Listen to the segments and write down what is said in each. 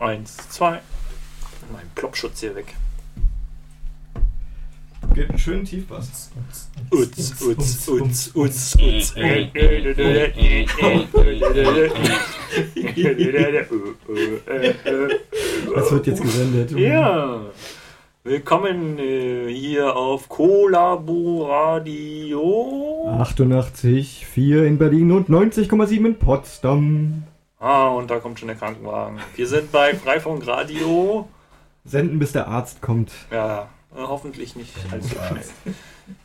Eins, zwei. Mein Plopschutz hier weg. Geht einen schönen Tiefbass. Utz, utz, utz, utz, utz. Das wird jetzt gesendet. Ja. Willkommen äh, hier auf Kollaboradio. 88,4 in Berlin und 90,7 in Potsdam. Ah, und da kommt schon der Krankenwagen. Wir sind bei Freifunk Radio. Senden, bis der Arzt kommt. Ja, äh, hoffentlich nicht allzu schnell.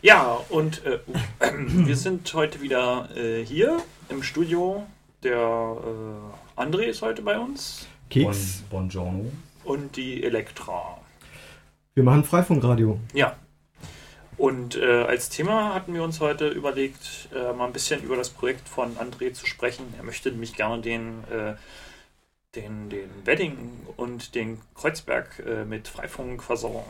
Ja, und äh, wir sind heute wieder äh, hier im Studio. Der äh, André ist heute bei uns Keks. Bon, buongiorno. und die Elektra. Wir machen Freifunkradio. Ja. Und äh, als Thema hatten wir uns heute überlegt, äh, mal ein bisschen über das Projekt von André zu sprechen. Er möchte nämlich gerne den, äh, den, den Wedding und den Kreuzberg äh, mit Freifunk versorgen.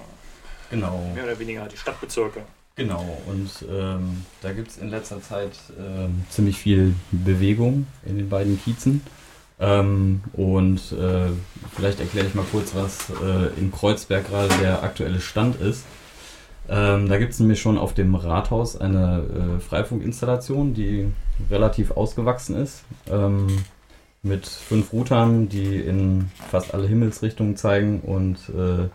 Genau, Mehr oder weniger die Stadtbezirke. genau. Und ähm, da gibt es in letzter Zeit ähm, ziemlich viel Bewegung in den beiden Kiezen. Ähm, und äh, vielleicht erkläre ich mal kurz, was äh, in Kreuzberg gerade der aktuelle Stand ist. Ähm, da gibt es nämlich schon auf dem Rathaus eine äh, Freifunkinstallation, die relativ ausgewachsen ist. Ähm, mit fünf Routern, die in fast alle Himmelsrichtungen zeigen und äh,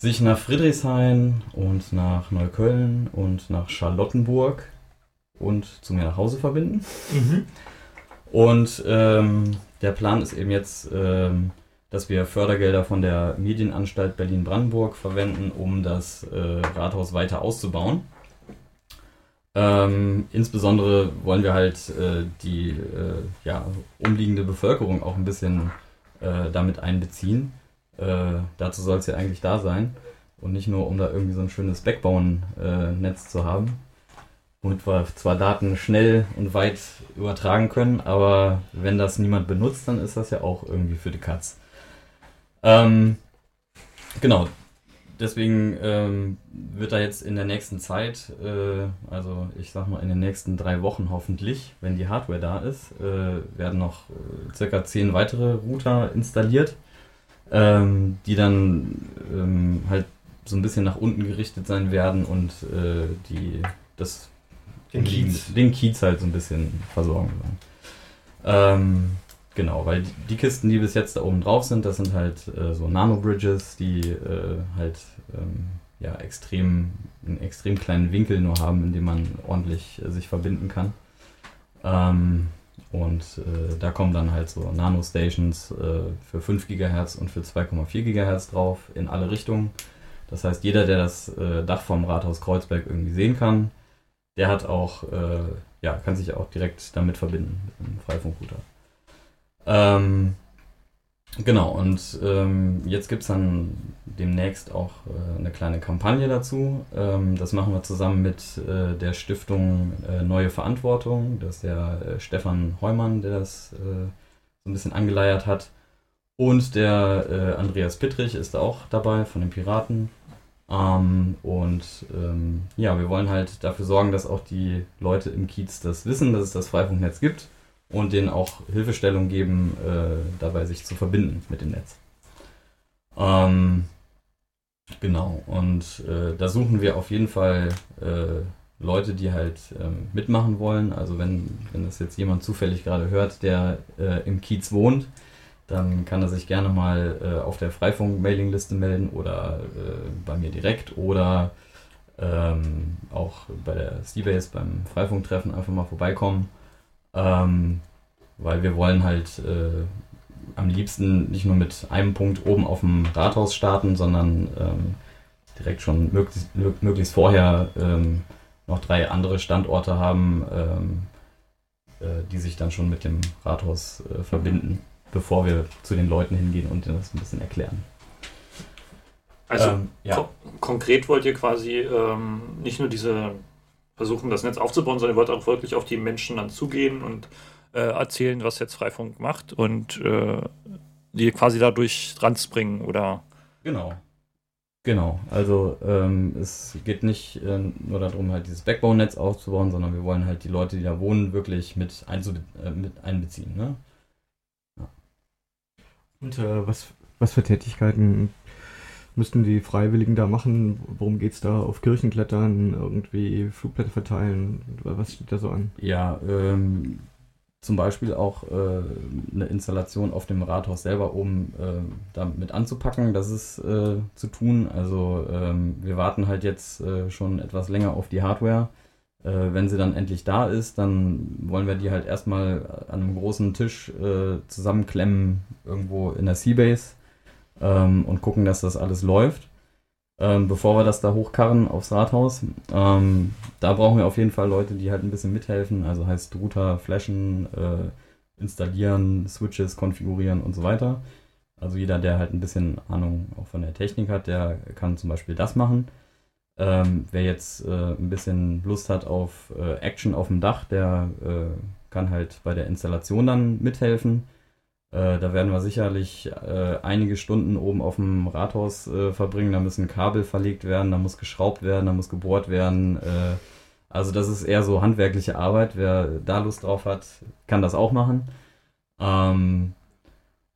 sich nach Friedrichshain und nach Neukölln und nach Charlottenburg und zu mir nach Hause verbinden. Und ähm, der Plan ist eben jetzt, ähm, dass wir Fördergelder von der Medienanstalt Berlin-Brandenburg verwenden, um das äh, Rathaus weiter auszubauen. Ähm, insbesondere wollen wir halt äh, die äh, ja, umliegende Bevölkerung auch ein bisschen äh, damit einbeziehen. Äh, dazu soll es ja eigentlich da sein und nicht nur, um da irgendwie so ein schönes Backbone-Netz zu haben, womit wir zwar Daten schnell und weit übertragen können, aber wenn das niemand benutzt, dann ist das ja auch irgendwie für die Katz. Ähm, genau, deswegen ähm, wird da jetzt in der nächsten Zeit, äh, also ich sag mal in den nächsten drei Wochen hoffentlich, wenn die Hardware da ist, äh, werden noch äh, circa zehn weitere Router installiert, ähm, die dann ähm, halt so ein bisschen nach unten gerichtet sein werden und äh, die das Den Kiez. den Kiez halt so ein bisschen versorgen sollen. Ähm, genau, weil die, Kisten, die bis jetzt da oben drauf sind, das sind halt äh, so Nano-Bridges, die äh, halt ähm, ja, extrem, einen extrem kleinen Winkel nur haben, in dem man ordentlich äh, sich verbinden kann. Ähm, und äh, da kommen dann halt so Nano-Stations äh, für 5 GHz und für 2,4 GHz drauf in alle Richtungen. Das heißt, jeder, der das äh, Dach vom Rathaus Kreuzberg irgendwie sehen kann, der hat auch, ja, kann sich auch direkt damit verbinden, mit einem Freifunkrouter. Ähm, genau, und ähm, jetzt gibt es dann demnächst auch äh, eine kleine Kampagne dazu. Ähm, das machen wir zusammen mit äh, der Stiftung äh, Neue Verantwortung. Das ist der äh, Stefan Heumann, der das äh, so ein bisschen angeleiert hat. Und der äh, Andreas Pittrich ist auch dabei von den Piraten. Ähm, und ähm, ja, wir wollen halt dafür sorgen, dass auch die Leute im Kiez das wissen, dass es das Freifunknetz gibt und denen auch Hilfestellung geben, äh, dabei sich zu verbinden mit dem Netz. Ähm, genau, und äh, da suchen wir auf jeden Fall äh, Leute, die halt ähm, mitmachen wollen. Also wenn, wenn das jetzt jemand zufällig gerade hört, der äh, im Kiez wohnt, dann kann er sich gerne mal äh, auf der Freifunk-Mailingliste melden oder äh, bei mir direkt oder ähm, auch bei der Seabase beim Freifunktreffen einfach mal vorbeikommen. Ähm, weil wir wollen halt äh, am liebsten nicht nur mit einem Punkt oben auf dem Rathaus starten, sondern ähm, direkt schon möglichst, möglichst vorher ähm, noch drei andere Standorte haben, ähm, äh, die sich dann schon mit dem Rathaus äh, verbinden, bevor wir zu den Leuten hingehen und denen das ein bisschen erklären. Also Ähm, ja. ko konkret wollt ihr quasi ähm, nicht nur diese versuchen, das Netz aufzubauen, sondern ihr wollt auch wirklich auf die Menschen dann zugehen und äh, erzählen, was jetzt Freifunk macht und äh, die quasi dadurch ranzubringen oder Genau. Genau, also ähm, es geht nicht äh, nur darum, halt dieses Backbone-Netz aufzubauen, sondern wir wollen halt die Leute, die da wohnen, wirklich mit, einzube äh, mit einbeziehen. Ne? Und äh, was, was für Tätigkeiten müssten die Freiwilligen da machen? Worum geht es da? Auf Kirchen klettern, irgendwie Flugblätter verteilen? Was steht da so an? Ja, ähm, zum Beispiel auch äh, eine Installation auf dem Rathaus selber oben äh, damit anzupacken. Das ist äh, zu tun. Also ähm, wir warten halt jetzt äh, schon etwas länger auf die Hardware. Äh, wenn sie dann endlich da ist, dann wollen wir die halt erstmal an einem großen Tisch äh, zusammenklemmen, irgendwo in der Seabase ähm, und gucken, dass das alles läuft. Ähm, bevor wir das da hochkarren aufs Rathaus. Ähm, da brauchen wir auf jeden Fall Leute, die halt ein bisschen mithelfen. Also heißt Router, Flashen, äh, installieren, Switches konfigurieren und so weiter. Also jeder, der halt ein bisschen Ahnung auch von der Technik hat, der kann zum Beispiel das machen. Ähm, wer jetzt äh, ein bisschen Lust hat auf äh, Action auf dem Dach, der äh, kann halt bei der Installation dann mithelfen. Äh, da werden wir sicherlich äh, einige Stunden oben auf dem Rathaus äh, verbringen. Da müssen Kabel verlegt werden, da muss geschraubt werden, da muss gebohrt werden. also das ist eher so handwerkliche Arbeit. Wer da Lust drauf hat, kann das auch machen. Ähm,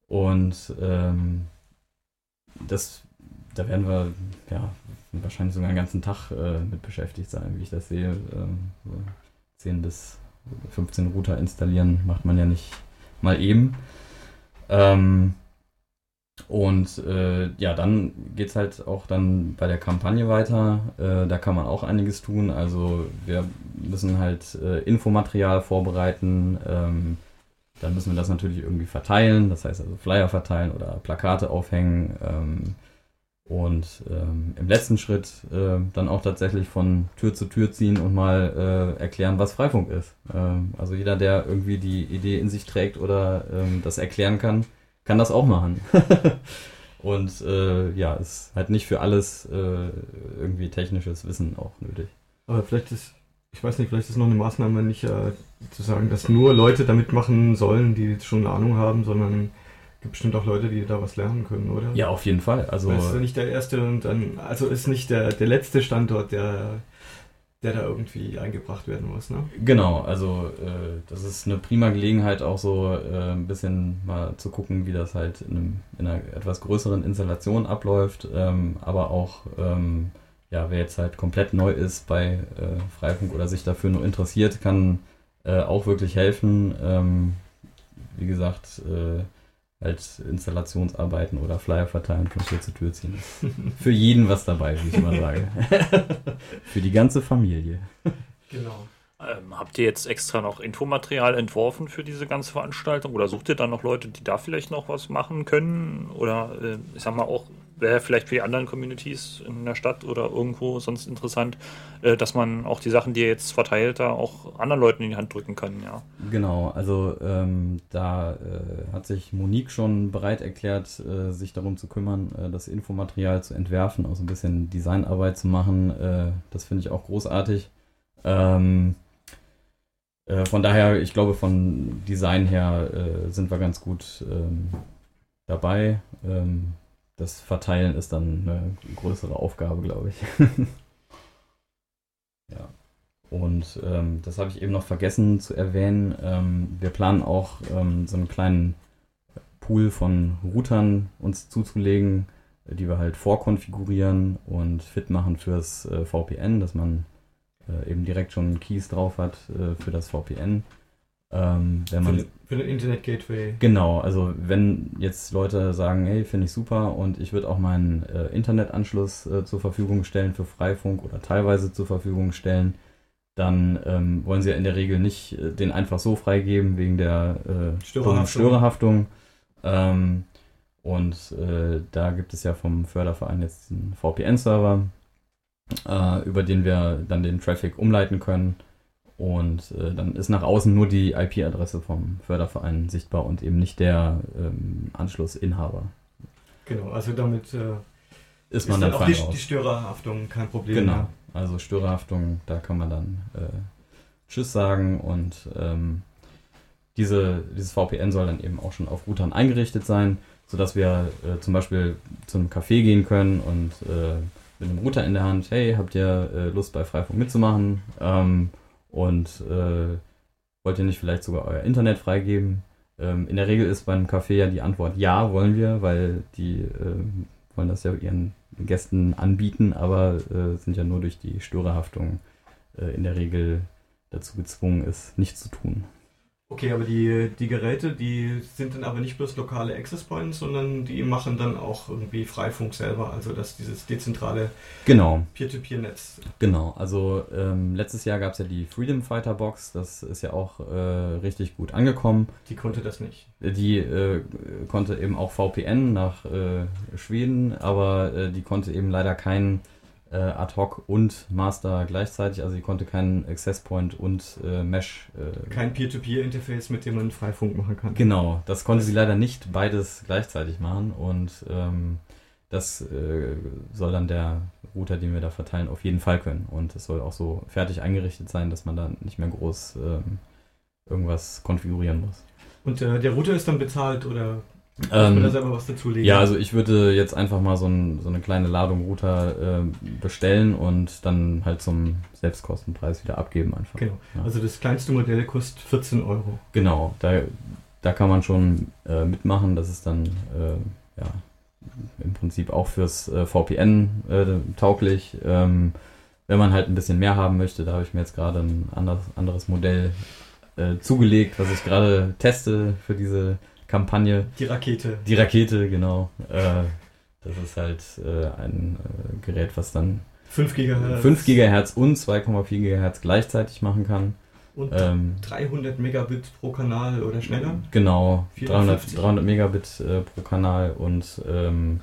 und ähm, das, da werden wir ja, wahrscheinlich sogar einen ganzen Tag äh, mit beschäftigt sein, wie ich das sehe. Ähm, so 10 bis 15 Router installieren macht man ja nicht mal eben. Ähm, und äh, ja, dann geht es halt auch dann bei der Kampagne weiter. Äh, da kann man auch einiges tun. Also wir müssen halt äh, Infomaterial vorbereiten. Ähm, dann müssen wir das natürlich irgendwie verteilen. Das heißt also Flyer verteilen oder Plakate aufhängen. Ähm, und ähm, im letzten Schritt äh, dann auch tatsächlich von Tür zu Tür ziehen und mal äh, erklären, was Freifunk ist. Ähm, also jeder, der irgendwie die Idee in sich trägt oder ähm, das erklären kann, kann das auch machen. und äh, ja, ist halt nicht für alles äh, irgendwie technisches Wissen auch nötig. Aber vielleicht ist, ich weiß nicht, vielleicht ist noch eine Maßnahme nicht äh, zu sagen, dass nur Leute damit machen sollen, die schon eine Ahnung haben, sondern gibt bestimmt auch Leute, die da was lernen können, oder? Ja, auf jeden Fall. Also Weil es ist ja nicht der erste und dann, also ist nicht der, der letzte Standort, der, der da irgendwie eingebracht werden muss, ne? Genau, also äh, das ist eine prima Gelegenheit, auch so äh, ein bisschen mal zu gucken, wie das halt in, einem, in einer etwas größeren Installation abläuft, ähm, aber auch ähm, ja, wer jetzt halt komplett neu ist bei äh, Freifunk oder sich dafür nur interessiert, kann äh, auch wirklich helfen. Ähm, wie gesagt, äh, als Installationsarbeiten oder Flyer verteilen von Tür zu Tür ziehen. Für jeden was dabei, wie ich immer sage. Für die ganze Familie. Genau. Ähm, habt ihr jetzt extra noch Infomaterial entworfen für diese ganze Veranstaltung oder sucht ihr dann noch Leute, die da vielleicht noch was machen können? Oder äh, ich sag mal auch, wäre vielleicht für die anderen Communities in der Stadt oder irgendwo sonst interessant, äh, dass man auch die Sachen, die ihr jetzt verteilt, da auch anderen Leuten in die Hand drücken kann, ja. Genau, also ähm, da äh, hat sich Monique schon bereit erklärt, äh, sich darum zu kümmern, äh, das Infomaterial zu entwerfen, auch so ein bisschen Designarbeit zu machen. Äh, das finde ich auch großartig. Ähm, äh, von daher, ich glaube, von Design her sind wir ganz gut ähm, dabei. Ähm, das Verteilen ist dann eine größere Aufgabe, glaube ich. ja. Und ähm, das habe ich eben noch vergessen zu erwähnen. Ähm, wir planen auch ähm, so einen kleinen Pool von Routern uns zuzulegen, die wir halt vorkonfigurieren und fit machen fürs äh, VPN, dass man äh, eben direkt schon Keys drauf hat äh, für das VPN. Ähm, wenn man, für, für den Internet Gateway. Genau, also wenn jetzt Leute sagen, hey, finde ich super und ich würde auch meinen äh, Internetanschluss äh, zur Verfügung stellen für Freifunk oder teilweise zur Verfügung stellen, dann ähm, wollen sie ja in der Regel nicht äh, den einfach so freigeben wegen der äh, Störerhaftung. Störerhaftung. Ähm, und äh, da gibt es ja vom Förderverein jetzt einen VPN-Server, äh, über den wir dann den Traffic umleiten können und äh, dann ist nach außen nur die IP-Adresse vom Förderverein sichtbar und eben nicht der ähm, Anschlussinhaber. Genau, also damit äh, ist man ist dann, dann auch die, die, Störerhaftung kein Problem genau. mehr. Also Störerhaftung, da kann man dann äh, Tschüss sagen und ähm, diese, dieses VPN soll dann eben auch schon auf Routern eingerichtet sein, sodass wir äh, zum Beispiel zum Café gehen können und äh, mit einem Router in der Hand, hey, habt ihr äh, Lust bei Freifunk mitzumachen? Ähm, und äh, wollt ihr nicht vielleicht sogar euer Internet freigeben? Ähm, in der Regel ist beim Café ja die Antwort ja, wollen wir, weil die äh, wollen das ja ihren Gästen anbieten, aber äh, sind ja nur durch die Störerhaftung äh, in der Regel dazu gezwungen, es nicht zu tun. Okay, aber die, die Geräte, die sind dann aber nicht bloß lokale Access Points, sondern die machen dann auch irgendwie Freifunk selber, also dass dieses dezentrale Genau, Peer-to-Peer-Netz. genau. Also ähm, letztes Jahr gab es ja die Freedom Fighter Box, das ist ja auch äh, richtig gut angekommen. Die konnte das nicht. Die äh, konnte eben auch VPN nach äh, Schweden, aber äh, die konnte eben leider kein äh, Ad-Hoc und Master gleichzeitig. Also die konnte keinen Access Point und äh, Mesh. Äh, Kein Peer-to-Peer-Interface, mit dem man Freifunk machen kann. genau, das konnte sie leider nicht beides gleichzeitig machen und ähm, das äh, soll dann der Router, den wir da verteilen, auf jeden Fall können. Und es soll auch so fertig eingerichtet sein, dass man da nicht mehr groß ähm, irgendwas konfigurieren muss. Und äh, der Router ist dann bezahlt oder muss man da Ähm, selber was dazulegen? Ja, also ich würde jetzt einfach mal so, ein, so eine kleine Ladung Router äh, bestellen und dann halt zum Selbstkostenpreis wieder abgeben einfach. Genau. Ja. Also das kleinste Modell kostet 14 Euro. Genau, da, da kann man schon äh, mitmachen. Das ist dann äh, ja, im Prinzip auch fürs äh, VPN äh, tauglich. Ähm, wenn man halt ein bisschen mehr haben möchte, da habe ich mir jetzt gerade ein anderes, anderes Modell äh, zugelegt, was ich gerade teste für diese Kampagne. Die Rakete. Die Rakete, genau. Äh, das ist halt äh, ein äh, Gerät, was dann 5 GHz. 5 GHz und 2,4 GHz gleichzeitig machen kann. Und Ähm, 300 Megabit pro Kanal oder schneller. Genau, 450. 300, 300 Megabit äh, pro Kanal und ähm,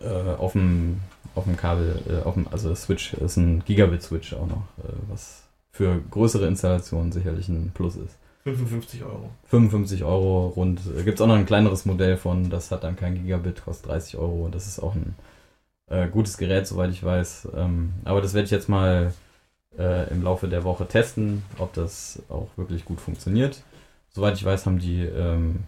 äh, auf dem auf dem Kabel, äh, auf dem, also Switch ist ein Gigabit-Switch auch noch, was für größere Installationen sicherlich ein Plus ist. 55 Euro. 55 Euro rund. Äh, Gibt es auch noch ein kleineres Modell von, das hat dann kein Gigabit, kostet 30 Euro. Das ist auch ein äh, gutes Gerät, soweit ich weiß. Ähm, aber das werde ich jetzt mal äh, im Laufe der Woche testen, ob das auch wirklich gut funktioniert. Soweit ich weiß, haben die ähm,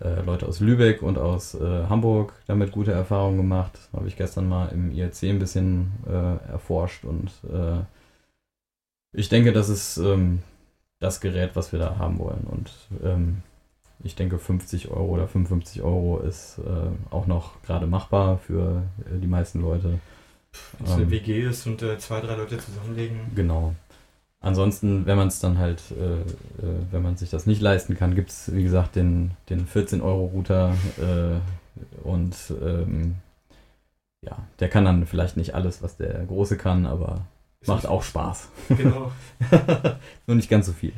äh, Leute aus Lübeck und aus äh, Hamburg damit gute Erfahrungen gemacht. Habe ich gestern mal im IRC ein bisschen äh, erforscht und ich denke, das ist ähm, das Gerät, was wir da haben wollen. Und ähm, ich denke, 50 Euro oder 55 Euro ist äh, auch noch gerade machbar für äh, die meisten Leute. Wenn es eine Ähm, WG ist und äh, zwei, drei Leute zusammenlegen. Genau. Ansonsten, wenn man es dann halt, äh, äh, wenn man sich das nicht leisten kann, gibt es, wie gesagt, den, den 14-Euro-Router äh, und ähm, ja, der kann dann vielleicht nicht alles, was der große kann, aber macht auch Spaß. Genau. Nur nicht ganz so viel.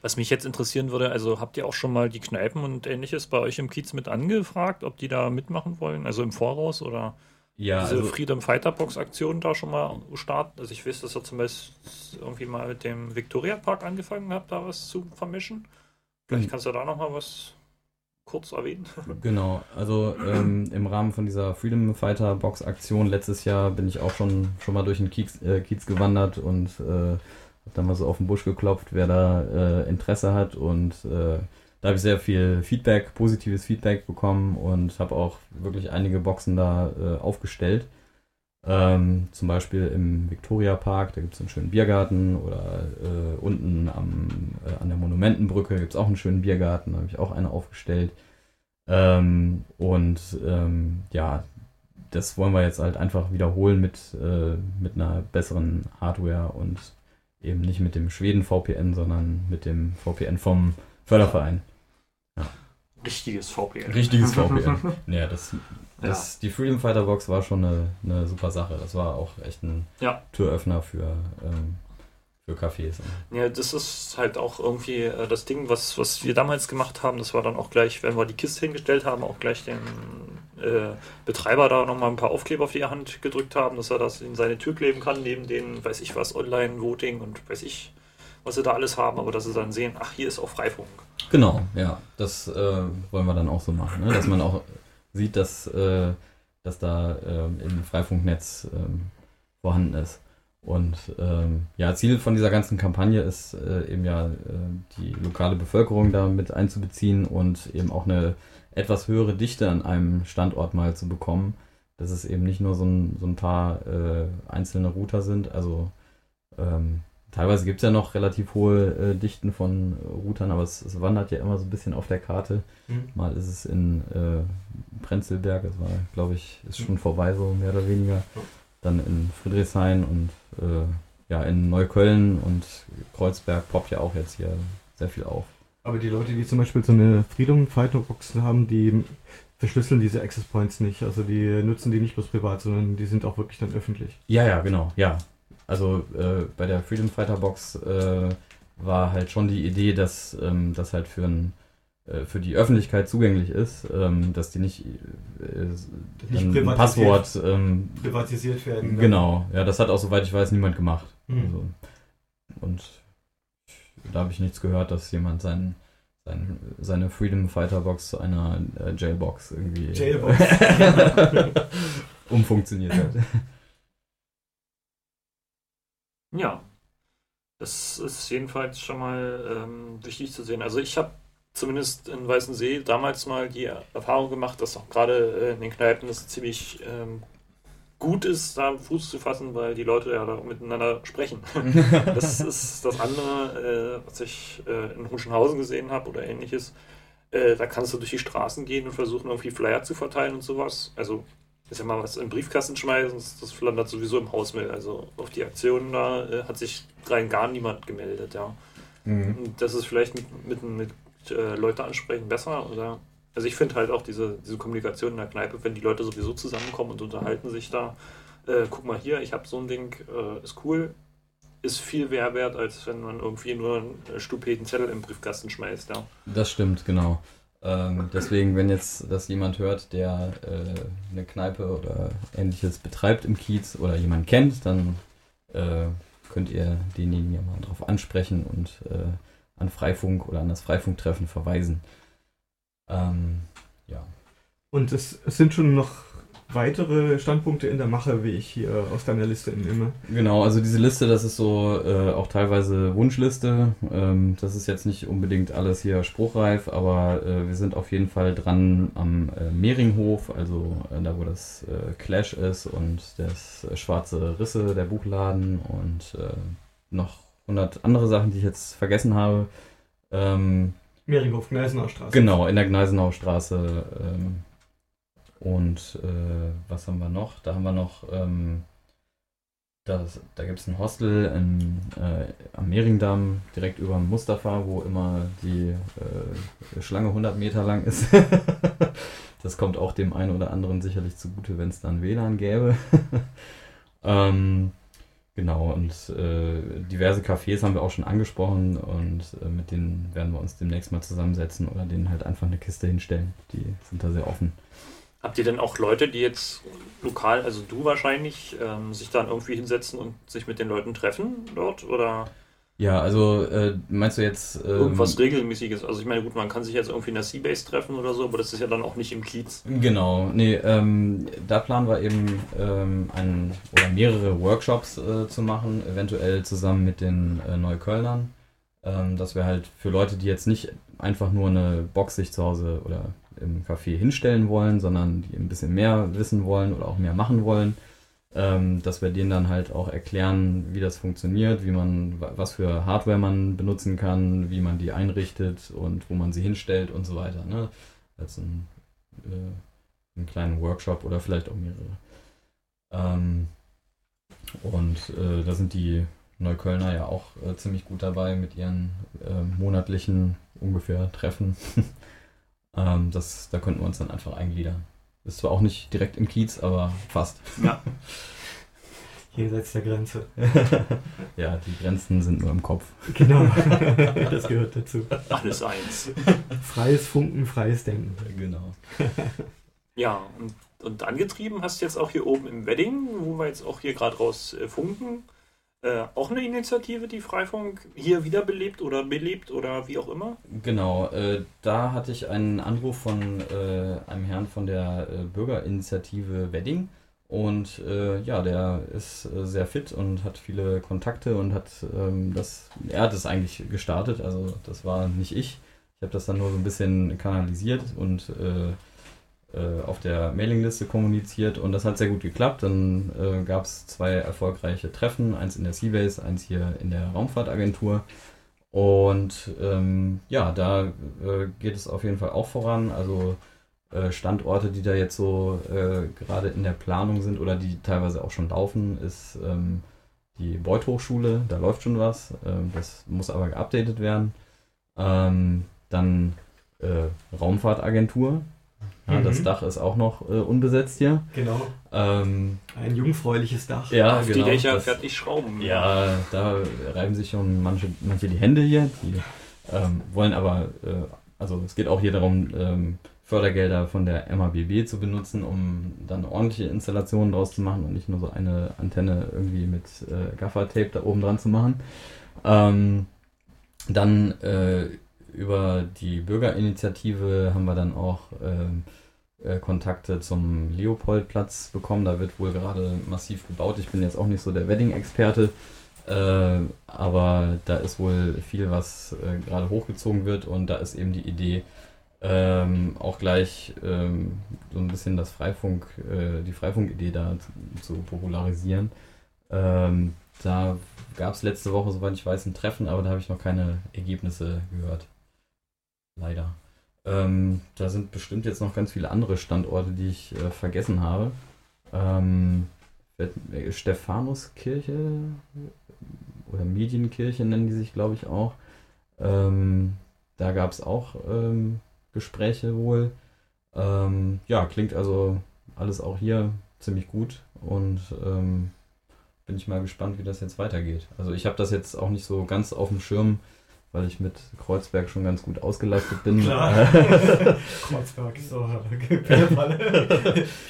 Was mich jetzt interessieren würde, also habt ihr auch schon mal die Kneipen und ähnliches bei euch im Kiez mit angefragt, ob die da mitmachen wollen? Also im Voraus oder Ja, diese also, Freedom Fighter Box Aktion da schon mal starten? Also ich weiß, dass ihr zum Beispiel irgendwie mal mit dem Victoria Park angefangen habt, da was zu vermischen. Vielleicht Mhm. kannst du da noch mal was kurz erwähnen. Genau, also ähm, im Rahmen von dieser Freedom Fighter Box Aktion letztes Jahr bin ich auch schon, schon mal durch den Kiez, äh, Kiez gewandert und äh, habe dann mal so auf den Busch geklopft, wer da äh, Interesse hat und äh, da habe ich sehr viel Feedback, positives Feedback bekommen und habe auch wirklich einige Boxen da äh, aufgestellt. Ähm, zum Beispiel im Victoria Park, da gibt es einen schönen Biergarten oder äh, unten am, äh, an der Monumentenbrücke gibt es auch einen schönen Biergarten, da habe ich auch eine aufgestellt. Ähm, und ähm, ja, das wollen wir jetzt halt einfach wiederholen mit, äh, mit einer besseren Hardware und eben nicht mit dem Schweden VPN, sondern mit dem VPN vom Förderverein. Richtiges VPN. Richtiges VPN. Ja, das, das, die Freedom Fighter Box war schon eine, eine super Sache. Das war auch echt ein Ja. Türöffner für, ähm, für Cafés. Ja, das ist halt auch irgendwie äh, das Ding, was, was wir damals gemacht haben. Das war dann auch gleich, wenn wir die Kiste hingestellt haben, auch gleich dem äh, Betreiber da nochmal ein paar Aufkleber auf die Hand gedrückt haben, dass er das in seine Tür kleben kann, neben den, weiß ich was, Online-Voting und weiß ich, was sie da alles haben, aber dass sie dann sehen, ach, hier ist auch Freifunk. Genau, ja. Das äh, wollen wir dann auch so machen, ne? dass man auch sieht, dass, äh, dass da ähm, im Freifunknetz ähm, vorhanden ist. Und ähm, ja, Ziel von dieser ganzen Kampagne ist äh, eben ja, äh, die lokale Bevölkerung da mit einzubeziehen und eben auch eine etwas höhere Dichte an einem Standort mal zu bekommen, dass es eben nicht nur so ein, so ein paar äh, einzelne Router sind. Also ähm, teilweise gibt es ja noch relativ hohe äh, Dichten von äh, Routern, aber es, es, wandert ja immer so ein bisschen auf der Karte. Mhm. Mal ist es in äh, Prenzlberg, das war, glaube ich, ist schon mhm. vorbei, so mehr oder weniger. Dann in Friedrichshain und äh, ja, in Neukölln und Kreuzberg poppt ja auch jetzt hier sehr viel auf. Aber die Leute, die zum Beispiel so eine Freedom Fighter Box haben, die verschlüsseln diese Access Points nicht. Also die nutzen die nicht bloß privat, sondern die sind auch wirklich dann öffentlich. Ja, ja, genau, ja. Also äh, bei der Freedom Fighter Box äh, war halt schon die Idee, dass ähm, das halt für ein äh, für die Öffentlichkeit zugänglich ist, ähm, dass die nicht, äh, nicht ein Passwort ähm, privatisiert werden. Genau, ja, das hat auch soweit ich weiß niemand gemacht. Mhm. Also, und da habe ich nichts gehört, dass jemand sein, sein, seine Freedom Fighter Box zu einer äh, Jailbox irgendwie Jailbox. umfunktioniert hat. Ja, das ist jedenfalls schon mal ähm, wichtig zu sehen. Also ich habe zumindest in Weißensee damals mal die Erfahrung gemacht, dass auch gerade äh, in den Kneipen es ziemlich ähm, gut ist, da Fuß zu fassen, weil die Leute ja da miteinander sprechen. das ist das andere, äh, was ich äh, in Huschenhausen gesehen habe oder ähnliches. Äh, da kannst du durch die Straßen gehen und versuchen, irgendwie Flyer zu verteilen und sowas. Also, ist ja mal was in den Briefkasten schmeißen, das landet sowieso im Hausmail. Also, auf die Aktionen da äh, hat sich rein gar niemand gemeldet, ja. Mhm. Das ist vielleicht mit, mit, mit äh, Leute ansprechen besser oder also ich finde halt auch diese, diese Kommunikation in der Kneipe, wenn die Leute sowieso zusammenkommen und unterhalten sich da, äh, guck mal hier, ich habe so ein Ding, äh, ist cool, ist viel mehr wert, als wenn man irgendwie nur einen stupiden Zettel im Briefkasten schmeißt. Ja. Das stimmt, genau. Ähm, deswegen, wenn jetzt das jemand hört, der äh, eine Kneipe oder ähnliches betreibt im Kiez oder jemand kennt, dann äh, könnt ihr denjenigen ja mal drauf ansprechen und äh, an Freifunk oder an das Freifunktreffen verweisen. Ähm, ja. Und es, es sind schon noch weitere Standpunkte in der Mache, wie ich hier aus deiner Liste entnehme. Genau, also diese Liste, das ist so äh, auch teilweise Wunschliste. Ähm, das ist jetzt nicht unbedingt alles hier spruchreif, aber äh, wir sind auf jeden Fall dran am äh, Mehringhof, also äh, da wo das äh, Clash ist und das äh, Schwarze Risse, der Buchladen und noch 100 andere Sachen, die ich jetzt vergessen habe. Ähm, Mehringhof, Gneisenauer Straße. Genau, in der Gneisenauer Straße. Ähm, und äh, was haben wir noch? Da haben wir noch, ähm, das, da gibt es ein Hostel in, äh, am Mehringdamm, direkt über Mustafa, wo immer die äh, Schlange 100 Meter lang ist. das kommt auch dem einen oder anderen sicherlich zugute, wenn es dann WLAN gäbe. ähm, Genau, und äh, diverse Cafés haben wir auch schon angesprochen und äh, mit denen werden wir uns demnächst mal zusammensetzen oder denen halt einfach eine Kiste hinstellen. Die sind da sehr offen. Habt ihr denn auch Leute, die jetzt lokal, also du wahrscheinlich, ähm, sich dann irgendwie hinsetzen und sich mit den Leuten treffen dort? Oder? Ja, also äh, meinst du jetzt. Ähm, Irgendwas Regelmäßiges. Also ich meine, gut, man kann sich jetzt irgendwie in der Seabase treffen oder so, aber das ist ja dann auch nicht im Kiez. Genau, nee, ähm, da planen wir eben ähm, einen oder mehrere Workshops äh, zu machen, eventuell zusammen mit den äh, Neuköllnern. Ähm, dass wir halt für Leute, die jetzt nicht einfach nur eine Box sich zu Hause oder im Café hinstellen wollen, sondern die ein bisschen mehr wissen wollen oder auch mehr machen wollen, ähm, dass wir denen dann halt auch erklären, wie das funktioniert, wie man, was für Hardware man benutzen kann, wie man die einrichtet und wo man sie hinstellt und so weiter. Ne? Als ein, äh, einen kleinen Workshop oder vielleicht auch mehrere. Ähm, und äh, da sind die Neuköllner ja auch äh, ziemlich gut dabei mit ihren äh, monatlichen ungefähr Treffen. ähm, das, da könnten wir uns dann einfach eingliedern. Ist zwar auch nicht direkt im Kiez, aber fast. Ja. Jenseits der Grenze. ja, die Grenzen sind nur im Kopf. Genau, das gehört dazu. Alles eins. Freies Funken, freies Denken. Genau. Ja, und, und angetrieben hast du jetzt auch hier oben im Wedding, wo wir jetzt auch hier gerade raus äh, funken. Äh, auch eine Initiative, die Freifunk hier wiederbelebt oder belebt oder wie auch immer? Genau, äh, da hatte ich einen Anruf von äh, einem Herrn von der äh, Bürgerinitiative Wedding und äh, ja, der ist äh, sehr fit und hat viele Kontakte und hat ähm, das, er hat es eigentlich gestartet, also das war nicht ich. Ich habe das dann nur so ein bisschen kanalisiert und äh, auf der Mailingliste kommuniziert und das hat sehr gut geklappt. Dann äh, gab es zwei erfolgreiche Treffen, eins in der Seabase, eins hier in der Raumfahrtagentur. Und ähm, ja, da äh, geht es auf jeden Fall auch voran. Also äh, Standorte, die da jetzt so äh, gerade in der Planung sind oder die teilweise auch schon laufen, ist ähm, die Beuth Hochschule, da läuft schon was. Ähm, das muss aber geupdatet werden. Ähm, dann äh, Raumfahrtagentur, ja, mhm. Das Dach ist auch noch äh, unbesetzt hier. Genau. Ähm, Ein jungfräuliches Dach. Ja, Auf genau, die Dächer fertig schrauben. Ja, da reiben sich schon manche, manche die Hände hier. Die ähm, wollen aber, äh, also es geht auch hier darum, ähm, Fördergelder von der MABB zu benutzen, um dann ordentliche Installationen draus zu machen und nicht nur so eine Antenne irgendwie mit äh, Gaffer-Tape da oben dran zu machen. Ähm, dann äh, über die Bürgerinitiative haben wir dann auch ähm, äh, Kontakte zum Leopoldplatz bekommen. Da wird wohl gerade massiv gebaut. Ich bin jetzt auch nicht so der Wedding-Experte, äh, aber da ist wohl viel, was äh, gerade hochgezogen wird und da ist eben die Idee, ähm, auch gleich ähm, so ein bisschen das Freifunk, äh, die Freifunk-Idee da zu, zu popularisieren. Ähm, da gab es letzte Woche, soweit ich weiß, ein Treffen, aber da habe ich noch keine Ergebnisse gehört. Leider. Ähm, da sind bestimmt jetzt noch ganz viele andere Standorte, die ich äh, vergessen habe. Ähm, Stephanuskirche oder Medienkirche nennen die sich, glaube ich, auch. Ähm, da gab es auch ähm, Gespräche wohl. Ähm, ja, klingt also alles auch hier ziemlich gut und ähm, bin ich mal gespannt, wie das jetzt weitergeht. Also ich habe das jetzt auch nicht so ganz auf dem Schirm, weil ich mit Kreuzberg schon ganz gut ausgelastet bin. Klar. Kreuzberg, so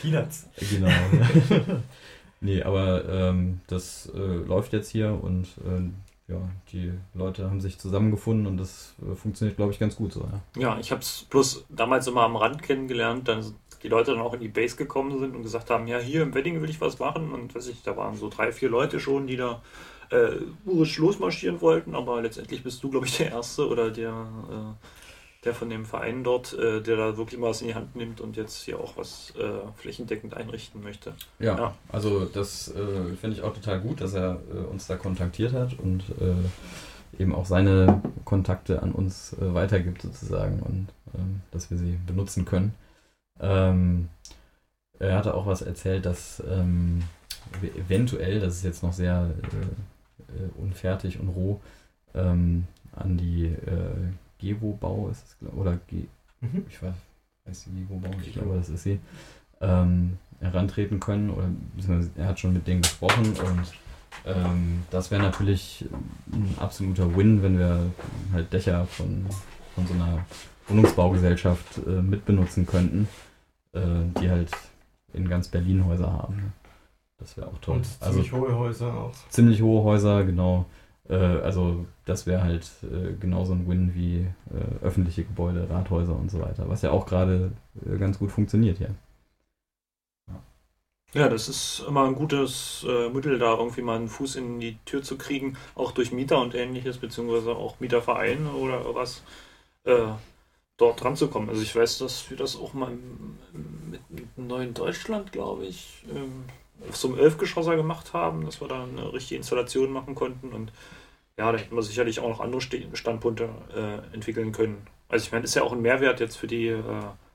Peanuts. Genau. nee, aber ähm, das äh, läuft jetzt hier und äh, ja, die Leute haben sich zusammengefunden und das äh, funktioniert, glaube ich, ganz gut so. Ja, ja ich habe es bloß damals immer am Rand kennengelernt, dann die Leute dann auch in die Base gekommen sind und gesagt haben, ja, hier im Wedding will ich was machen und weiß ich, da waren so drei, vier Leute schon, die da äh, urisch losmarschieren wollten, aber letztendlich bist du, glaube ich, der Erste oder der, äh, der von dem Verein dort, äh, der da wirklich mal was in die Hand nimmt und jetzt hier auch was äh, flächendeckend einrichten möchte. Ja, ja. also das äh, finde ich auch total gut, dass er äh, uns da kontaktiert hat und eben auch seine Kontakte an uns weitergibt sozusagen und ähm, dass wir sie benutzen können. Ähm, er hatte auch was erzählt, dass ähm, eventuell, das ist jetzt noch sehr äh, unfertig und roh ähm, an die äh, Gevo-Bau ist es, oder Ge mhm. ich weiß, weiß die Gevo-Bau nicht, aber das ist sie, ähm, herantreten können oder er hat schon mit denen gesprochen und ähm, das wäre natürlich ein absoluter Win, wenn wir halt Dächer von, von so einer Wohnungsbaugesellschaft äh, mitbenutzen könnten, äh, die halt in ganz Berlin Häuser haben. Das wäre auch toll. Und ziemlich also, hohe Häuser auch. Ziemlich hohe Häuser, genau. Äh, also das wäre halt äh, genauso ein Win wie äh, öffentliche Gebäude, Rathäuser und so weiter, was ja auch gerade äh, ganz gut funktioniert hier. Ja. das ist immer ein gutes äh, Mittel, da irgendwie mal einen Fuß in die Tür zu kriegen, auch durch Mieter und ähnliches, beziehungsweise auch Mietervereine oder was, äh, dort dran zu kommen. Also ich weiß, dass wir das auch mal mit, mit Neuen Deutschland, glaube ich, ähm, auf so einem Elfgeschosser gemacht haben, dass wir da eine richtige Installation machen konnten und ja, da hätten wir sicherlich auch noch andere Standpunkte äh, entwickeln können. Also ich meine, ist ja auch ein Mehrwert jetzt für die, äh,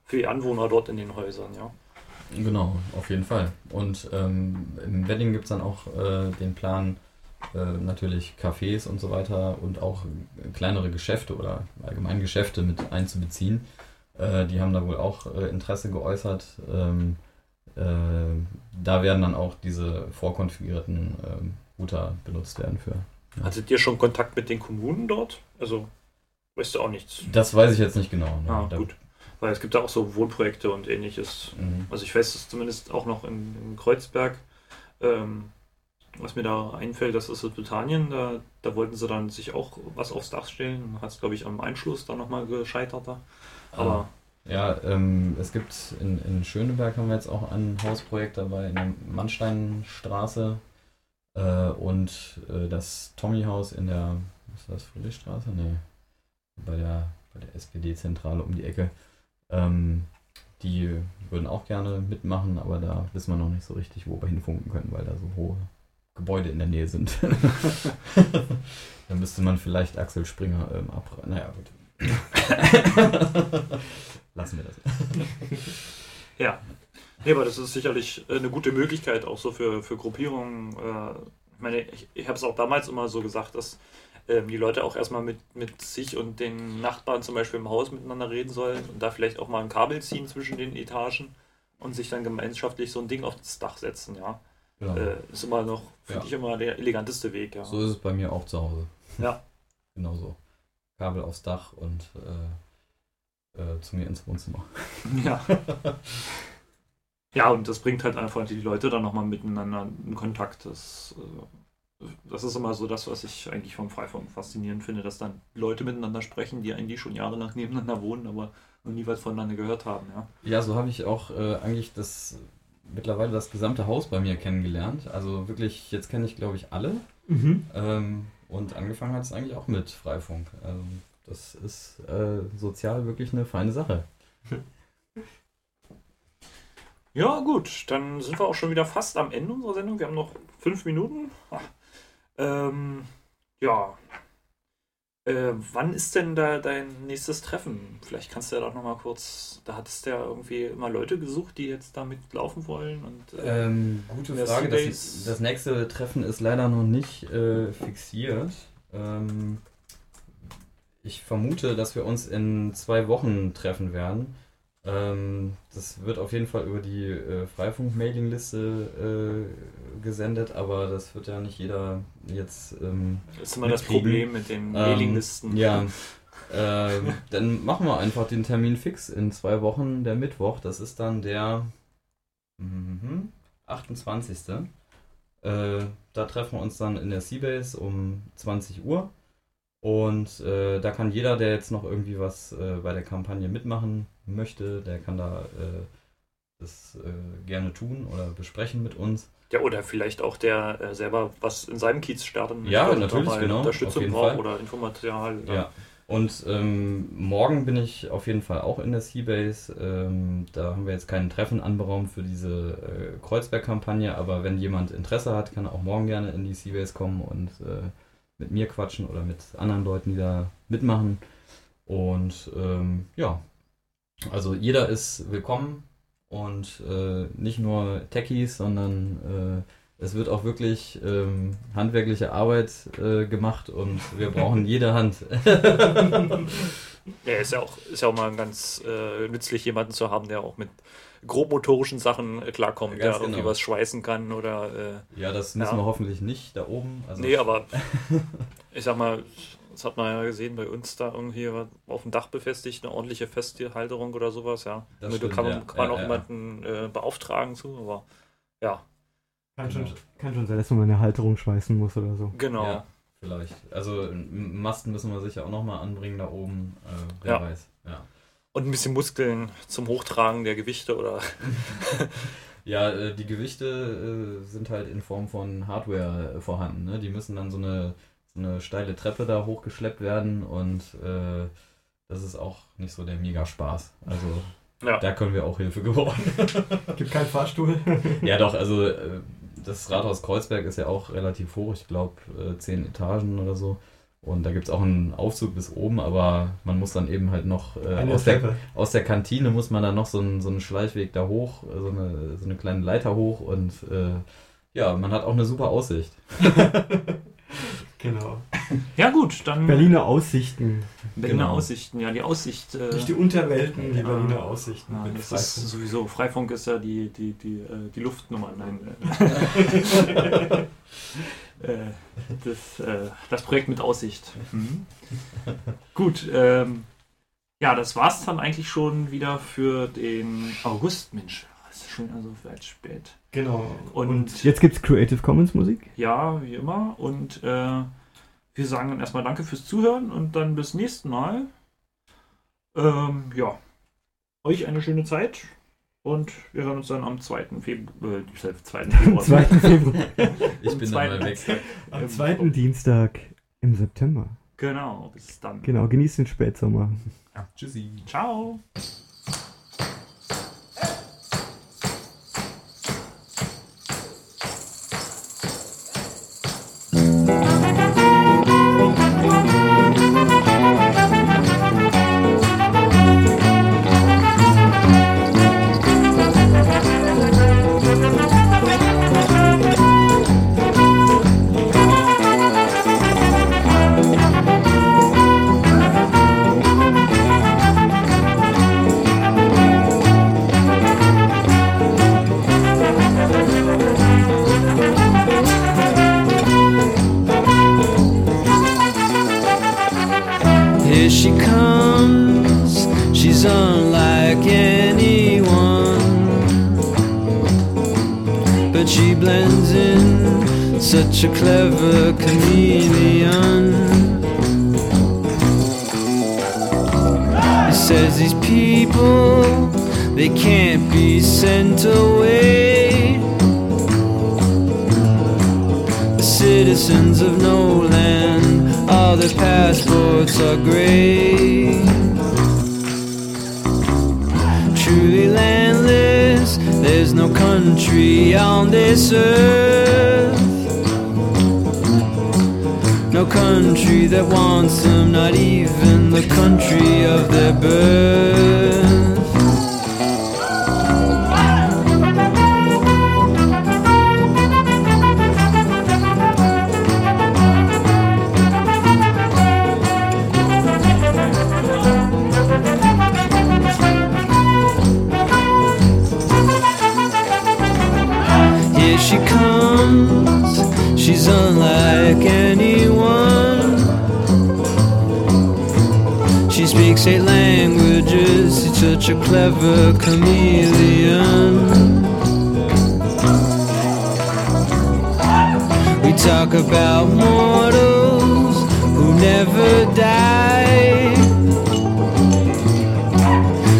für die Anwohner dort in den Häusern, ja. Genau, auf jeden Fall. Und ähm, im Wedding gibt es dann auch äh, den Plan, äh, natürlich Cafés und so weiter und auch kleinere Geschäfte oder allgemein Geschäfte mit einzubeziehen. Äh, die haben da wohl auch äh, Interesse geäußert. Ähm, äh, da werden dann auch diese vorkonfigurierten ähm, Router benutzt werden für. Ja. Hattet ihr schon Kontakt mit den Kommunen dort? Also, weißt du auch nichts? Das weiß ich jetzt nicht genau. Ne? Ah, da gut. Weil es gibt da auch so Wohnprojekte und ähnliches. Mhm. Also ich weiß es zumindest auch noch in, in Kreuzberg. Ähm, was mir da einfällt, das ist Britannien. Da, da wollten sie dann sich auch was aufs Dach stellen. Hat es, glaube ich, am Einschluss dann nochmal gescheitert. Da. Aber ah. Ja, ähm, es gibt in, in Schöneberg haben wir jetzt auch ein Hausprojekt dabei in der Mannsteinstraße äh, und äh, das Tommy-Haus in der, ist das Friedrichstraße? Nee, bei der, bei der SPD-Zentrale um die Ecke. Ähm, die würden auch gerne mitmachen, aber da wissen wir noch nicht so richtig, wo wir hinfunken können, weil da so hohe Gebäude in der Nähe sind. Dann müsste man vielleicht Axel Springer ähm, ab. Naja, gut. Lassen wir das. Ja. Nee, aber das ist sicherlich äh, eine gute Möglichkeit, auch so für, für Gruppierungen. Äh, ich meine, ich, ich habe es auch damals immer so gesagt, dass ähm, die Leute auch erstmal mit, mit sich und den Nachbarn zum Beispiel im Haus miteinander reden sollen und da vielleicht auch mal ein Kabel ziehen zwischen den Etagen und sich dann gemeinschaftlich so ein Ding auf das Dach setzen, ja. Genau. Äh, ist immer noch, finde Ja. ich, immer der eleganteste Weg, ja. So ist es bei mir auch zu Hause. Ja. Genau so. Kabel aufs Dach und äh, äh, zu mir ins Wohnzimmer. Ja. ja, und das bringt halt einfach die Leute dann nochmal miteinander in Kontakt. Das, äh, das ist immer so das, was ich eigentlich vom Freifunk faszinierend finde, dass dann Leute miteinander sprechen, die eigentlich schon jahrelang nebeneinander wohnen, aber noch nie was voneinander gehört haben. Ja, Ja, so habe ich auch äh, eigentlich das mittlerweile das gesamte Haus bei mir kennengelernt. Also wirklich, jetzt kenne ich glaube ich alle. Mhm. Ähm, und angefangen hat es eigentlich auch mit Freifunk. Also das ist äh, sozial wirklich eine feine Sache. ja, gut, dann sind wir auch schon wieder fast am Ende unserer Sendung. Wir haben noch fünf Minuten. Ähm, ja. Äh, wann ist denn da dein nächstes Treffen? Vielleicht kannst du ja doch nochmal kurz. Da hattest du ja irgendwie immer Leute gesucht, die jetzt damit laufen wollen. Und, äh, Ähm, gute Frage. Das, das nächste Treffen ist leider noch nicht äh, fixiert. Ähm, ich vermute, dass wir uns in zwei Wochen treffen werden. Ähm, das wird auf jeden Fall über die äh, Freifunk-Mailing-Liste äh, gesendet, aber das wird ja nicht jeder jetzt. Ähm, das ist immer das. Problem mit den Ähm, Mailinglisten. Ja. ähm, dann machen wir einfach den Termin fix in zwei Wochen, der Mittwoch. Das ist dann der mhm, 28. Äh, da treffen wir uns dann in der Seabase um 20 Uhr. Und äh, da kann jeder, der jetzt noch irgendwie was äh, bei der Kampagne mitmachen möchte, der kann da äh, das äh, gerne tun oder besprechen mit uns. Ja, oder vielleicht auch der äh, selber was in seinem Kiez starten Ja, und natürlich, genau, Unterstützung braucht oder Infomaterial. Ja. Und ähm, morgen bin ich auf jeden Fall auch in der Seabase. Ähm, da haben wir jetzt kein Treffen anberaumt für diese äh, Kreuzberg-Kampagne, aber wenn jemand Interesse hat, kann er auch morgen gerne in die Seabase kommen und äh, mit mir quatschen oder mit anderen Leuten, die da mitmachen. Und ähm, ja, also jeder ist willkommen und äh, nicht nur Techies, sondern äh, es wird auch wirklich ähm, handwerkliche Arbeit äh, gemacht und wir brauchen jede Hand. Ja, ist ja auch, ist ja auch mal ganz äh, nützlich, jemanden zu haben, der auch mit grobmotorischen Sachen äh, klarkommt, Ganz der irgendwie genau. was schweißen kann oder. Äh, ja, das müssen Ja. wir hoffentlich nicht da oben. Also, nee, aber ich sag mal, das hat man ja gesehen bei uns da irgendwie auf dem Dach befestigt, eine ordentliche Festhalterung oder sowas, ja. Das Damit stimmt, kann, man- ja. kann man Ja, auch ja. jemanden äh, beauftragen zu, aber ja, Kann, Genau. schon, kann schon sein, dass man eine Halterung schweißen muss oder so. genau. Ja, vielleicht. Also Masten müssen wir sicher auch nochmal anbringen da oben. Äh, wer Ja. weiß. Ja. Und ein bisschen Muskeln zum Hochtragen der Gewichte oder. Ja, äh, die Gewichte äh, sind halt in Form von Hardware äh, vorhanden. Ne? Die müssen dann so eine, eine steile Treppe da hochgeschleppt werden und äh, das ist auch nicht so der Mega-Spaß. Also Ja. da können wir auch Hilfe gebrauchen. Gibt keinen Fahrstuhl. ja, doch, also äh, das Rathaus Kreuzberg ist ja auch relativ hoch, ich glaube äh, zehn Etagen oder so. Und da gibt es auch einen Aufzug bis oben, aber man muss dann eben halt noch äh, aus, der, aus der Kantine muss man dann noch so einen, so einen Schleichweg da hoch, äh, so eine, so eine kleine Leiter hoch und äh, ja, man hat auch eine super Aussicht. Genau. Ja, gut, dann. Berliner Aussichten. Berliner Genau. Aussichten, ja, die Aussicht. Äh, Nicht die Unterwelten, die Ja. Berliner Aussichten. Ja, mit das ist Freifunk. sowieso, Freifunk ist ja die, die, die, äh, die Luftnummer. Nein. Äh, äh, das, äh, das Projekt mit Aussicht. Mhm. Gut, ähm, ja, das war's dann eigentlich schon wieder für den August. Mensch, es ist schon also weit spät. Genau. Und- Und, jetzt gibt's Creative Commons Musik. Ja, wie immer. Und äh, wir sagen dann erstmal Danke fürs Zuhören und dann bis nächsten Mal. Ähm, ja, euch eine schöne Zeit und wir hören uns dann am 2. Februar. Äh, 2. Februar. 2. Februar. Ich bin dann mal zweiten- weg. Am zweiten Dienstag im September. Genau, bis dann. Genau, genießt den Spätsommer. Tschüssi. Ciao. Country that wants them, not even the country of their birth. Such a clever chameleon. We talk about mortals who never die.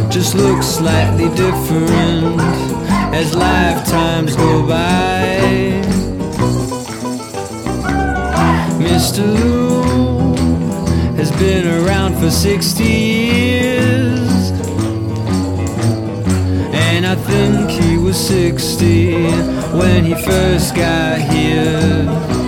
Just look slightly different as lifetimes go by. Mr. Lou has been around for 60 years. Think he was 60 when he first got here.